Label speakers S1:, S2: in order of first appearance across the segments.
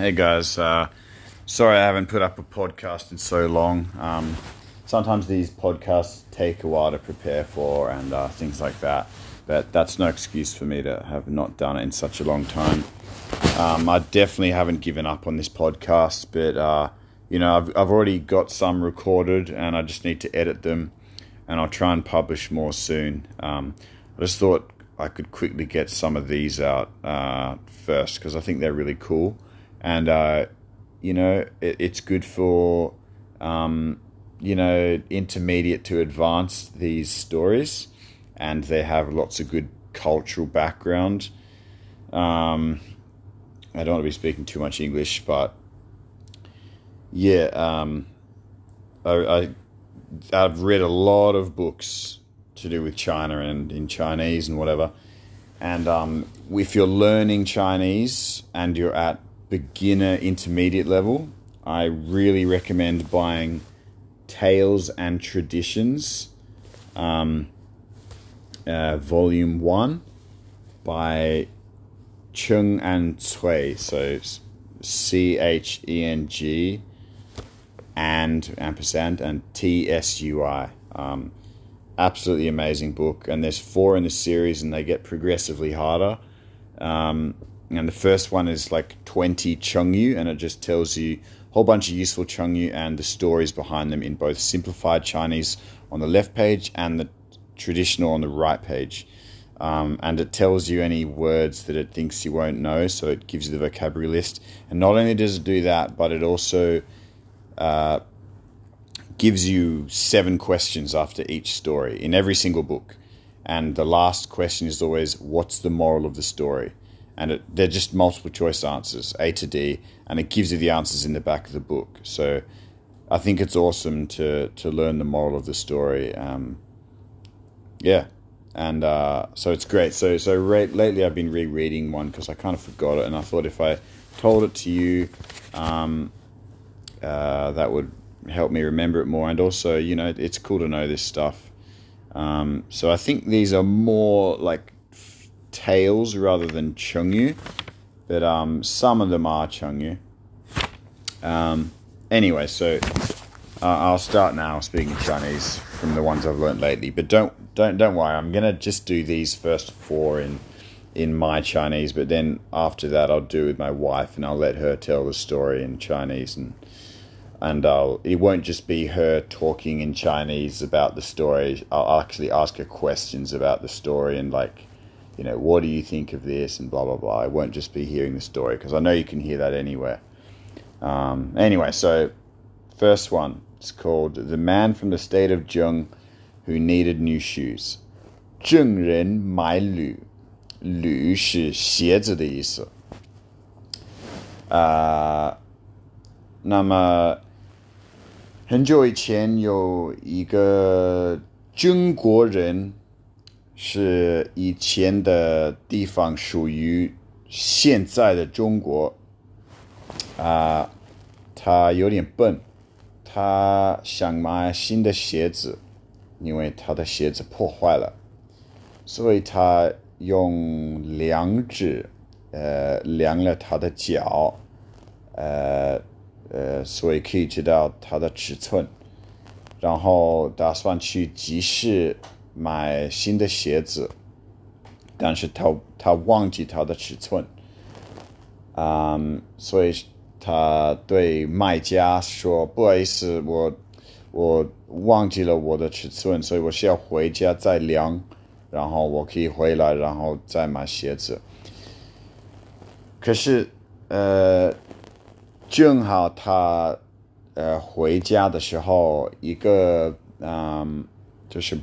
S1: Hey guys, uh, sorry I haven't put up a podcast in so long. Um, sometimes these podcasts take a while to prepare for and uh, things like that, but that's no excuse for me to have not done it in such a long time. Um, I definitely haven't given up on this podcast, but uh, you know I've I've already got some recorded and I just need to edit them, and I'll try and publish more soon. Um, I just thought I could quickly get some of these out uh, first because I think they're really cool and uh, you know it, it's good for um, you know intermediate to advanced these stories, and they have lots of good cultural background. Um, I don't want to be speaking too much English, but yeah, um, I, I I've read a lot of books to do with China and in Chinese and whatever. And um, if you're learning Chinese and you're at beginner intermediate level, I really recommend buying Tales and Traditions, um, uh, Volume 1 by Chung and Cui. So C H E N G and ampersand and T S U I. Um, absolutely amazing book. And there's four in the series, and they get progressively harder. Um, and the first one is like 20 Chengyu, and it just tells you a whole bunch of useful Chengyu and the stories behind them in both simplified Chinese on the left page and the traditional on the right page. Um, and it tells you any words that it thinks you won't know, so it gives you the vocabulary list. And not only does it do that, but it also uh, gives you seven questions after each story in every single book. And the last question is always, What's the moral of the story? And it, they're just multiple choice answers, A to D, and it gives you the answers in the back of the book. So I think it's awesome to to learn the moral of the story. Um, yeah, and uh, so it's great. So so re- lately I've been rereading one because I kind of forgot it, and I thought if I told it to you, um, uh, that would help me remember it more. And also, you know, it's cool to know this stuff. Um, so I think these are more like tales rather than Chengyu, but um, some of them are Chengyu. Um, anyway, so uh, I'll start now speaking Chinese from the ones I've learned lately. But don't don't don't worry, I'm gonna just do these first four in in my Chinese, but then after that I'll do with my wife and I'll let her tell the story in Chinese and and I'll it won't just be her talking in Chinese about the story. I'll actually ask her questions about the story and like you know, what do you think of this and blah, blah, blah. I won't just be hearing the story because I know you can hear that anywhere. Um, anyway, so first one, it's called The Man from the State of Zheng Who Needed New Shoes. 郑人买履，履是鞋子的意思。啊、uh,，那么很久以前有一个中国人 是以前的地方属于现在的中国啊，他有点笨，他想买新的鞋子，因为他的鞋子破坏了，所以他用量指呃量了他的脚，呃呃，所以可以知道他的尺寸，然后打算去集市。买新的鞋子，但是他他忘记他的尺寸，嗯，所以他对卖家说：“不好意思，我我忘记了我的尺寸，所以我需要回家再量，然后我可以回来，然后再买鞋子。”可是，呃，正好他呃回家的时候，一个嗯，就是。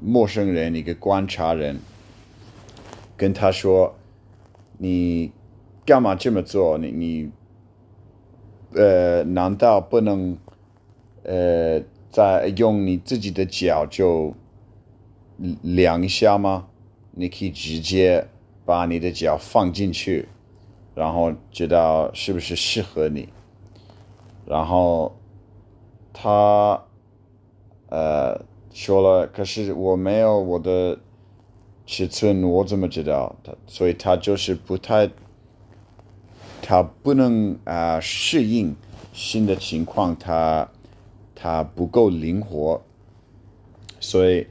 S1: 陌生人，一个观察人，跟他说：“你干嘛这么做？你你，呃，难道不能，呃，再用你自己的脚就量一下吗？你可以直接把你的脚放进去，然后知道是不是适合你。然后他，呃。”说了，可是我没有我的尺寸，我怎么知道？他所以他就是不太他不能啊适应新的情况，他他不够灵活，所以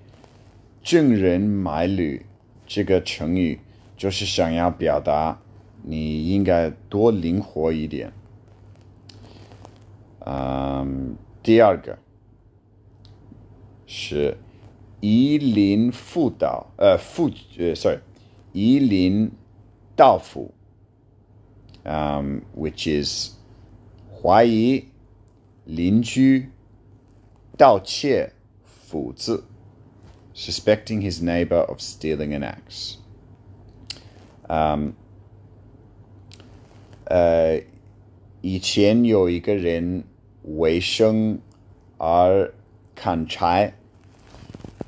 S1: 郑人买履这个成语就是想要表达你应该多灵活一点。嗯，第二个是夷陵复岛，呃，复呃，sorry，夷陵道府，嗯，which is 怀疑邻居盗窃斧子，suspecting his neighbor of stealing an axe。嗯，呃，以前有一个人。为生而 砍柴，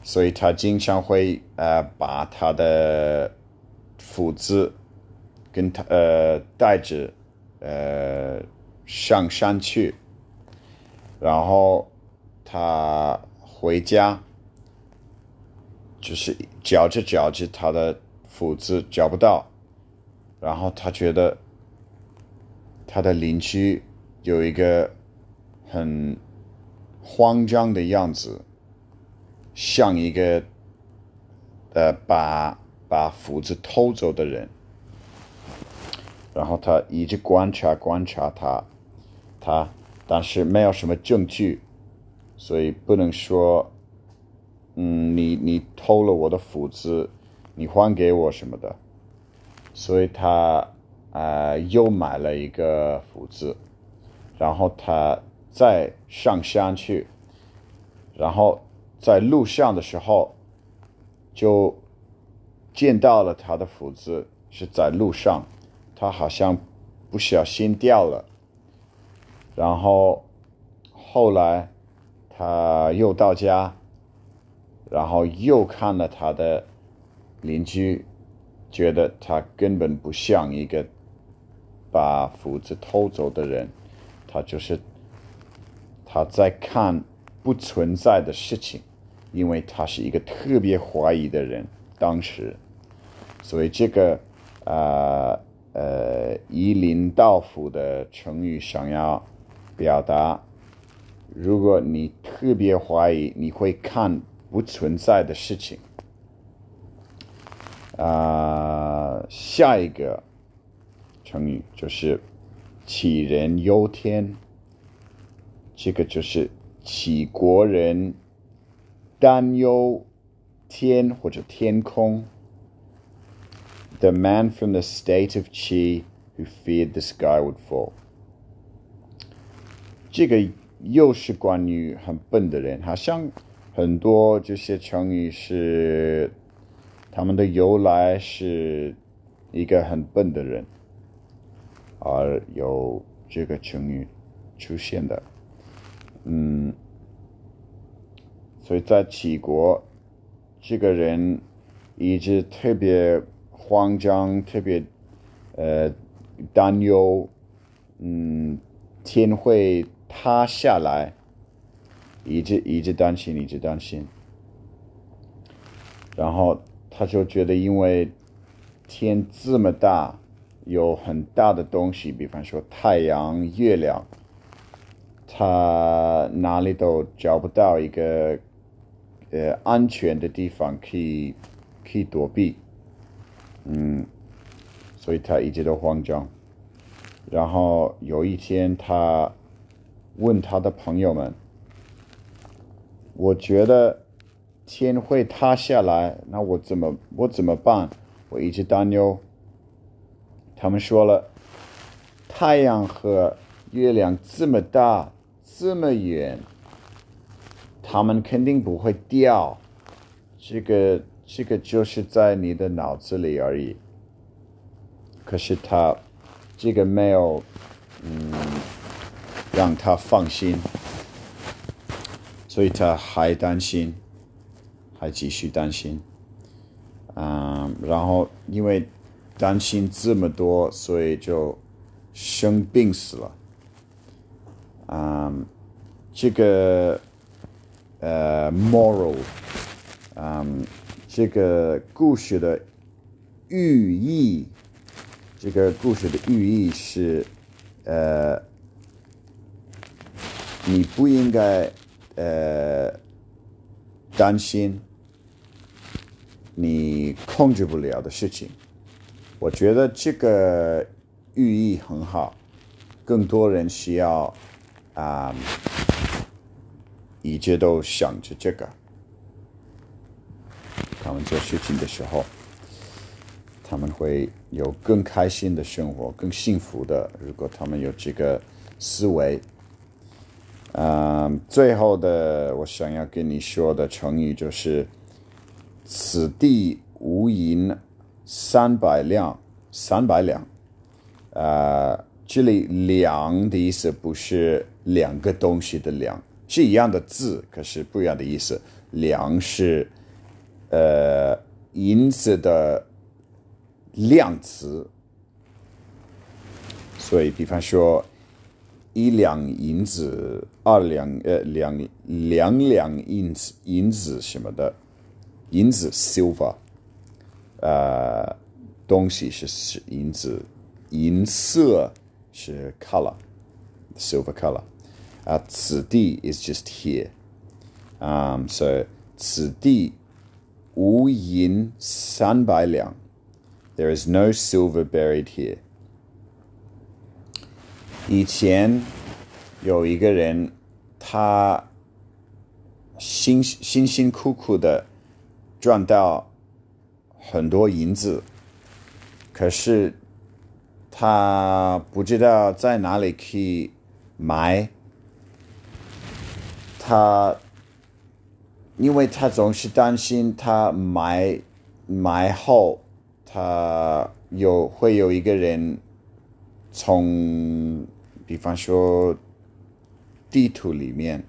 S1: 所以他经常会呃把他的斧子跟他呃带着呃上山去，然后他回家就是找着找着他的斧子找不到，然后他觉得他的邻居有一个。很慌张的样子，像一个呃把把斧子偷走的人。然后他一直观察观察他，他但是没有什么证据，所以不能说，嗯，你你偷了我的斧子，你还给我什么的。所以他啊又买了一个斧子，然后他。再上山去，然后在路上的时候，就见到了他的斧子是在路上，他好像不小心掉了，然后后来他又到家，然后又看了他的邻居，觉得他根本不像一个把斧子偷走的人，他就是。他在看不存在的事情，因为他是一个特别怀疑的人。当时，所以这个呃呃夷陵道府的成语想要表达，如果你特别怀疑，你会看不存在的事情。啊，下一个成语就是杞人忧天。这个就是杞国人担忧天或者天空。The man from the state of Qi who feared the sky would fall。这个又是关于很笨的人，好像很多这些成语是他们的由来是一个很笨的人而有这个成语出现的。嗯，所以在齐国，这个人一直特别慌张，特别呃担忧，嗯，天会塌下来，一直一直担心，一直担心。然后他就觉得，因为天这么大，有很大的东西，比方说太阳、月亮。他哪里都找不到一个呃安全的地方可以可以躲避，嗯，所以他一直都慌张。然后有一天，他问他的朋友们：“我觉得天会塌下来，那我怎么我怎么办？我一直担忧。”他们说了：“太阳和月亮这么大。”这么远，他们肯定不会掉。这个，这个就是在你的脑子里而已。可是他，这个没有，嗯，让他放心，所以他还担心，还继续担心。嗯，然后因为担心这么多，所以就生病死了。嗯，这个呃，moral，嗯，这个故事的寓意这个故事的寓意是，呃，你不应该呃担心你控制不了的事情。我觉得这个寓意很好，更多人需要啊，一直都想着这个。他们做事情的时候，他们会有更开心的生活，更幸福的。如果他们有这个思维，嗯，最后的我想要跟你说的成语就是“此地无银三百两”，三百两。呃，这里“两”的意思不是两个东西的“两”，是一样的字，可是不一样的意思。“两”是。呃，银子的量词，所以比方说一两银子，二两呃两两两银子银子什么的，银子 silver，呃，东西是是银子，银色是 color，silver color，啊，此地 is just here，啊，所以此地。无银三百两。There is no silver buried here. 以前有一个人，他辛辛辛苦苦的赚到很多银子，可是他不知道在哪里去买。他。因为他总是担心，他埋埋后，他有会有一个人从，比方说地图里面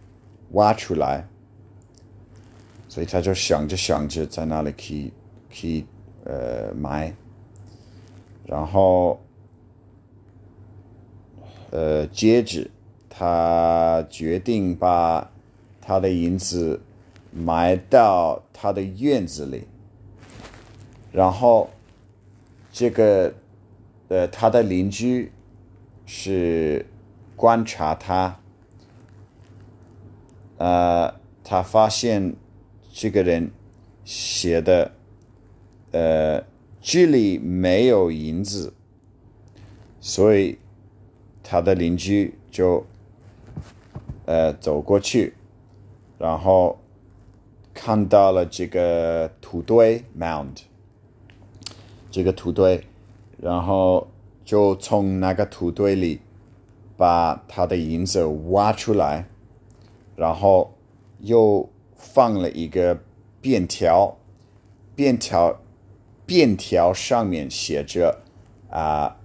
S1: 挖出来，所以他就想着想着在那里去去呃埋，然后呃接着他决定把他的银子。埋到他的院子里，然后这个呃，他的邻居是观察他，呃，他发现这个人写的呃，这里没有银子，所以他的邻居就呃走过去，然后。看到了这个土堆 （mound），这个土堆，然后就从那个土堆里把他的银子挖出来，然后又放了一个便条，便条便条上面写着：“啊，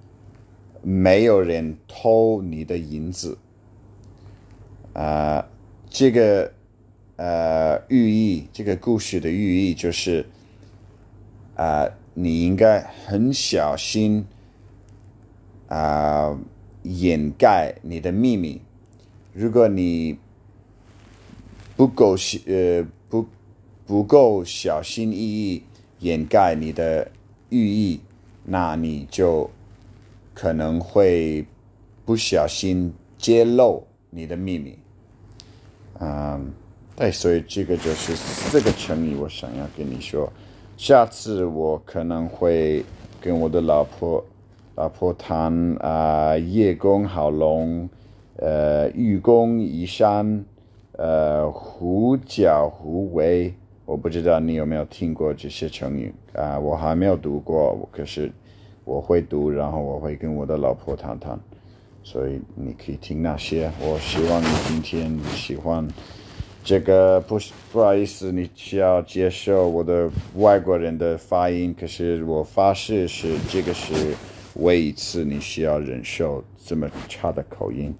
S1: 没有人偷你的银子。”啊，这个。呃，寓意这个故事的寓意就是，啊，你应该很小心，啊，掩盖你的秘密。如果你不够，呃，不不够小心翼翼掩盖你的寓意，那你就可能会不小心揭露你的秘密，嗯。对，所以这个就是四个成语，我想要跟你说。下次我可能会跟我的老婆老婆谈啊，叶公好龙，呃，愚公移山，呃，狐假虎威。我不知道你有没有听过这些成语啊？我还没有读过，可是我会读，然后我会跟我的老婆谈谈。所以你可以听那些。我希望你今天喜欢。这个不是不好意思，你需要接受我的外国人的发音。可是我发誓是这个是唯一一次你需要忍受这么差的口音。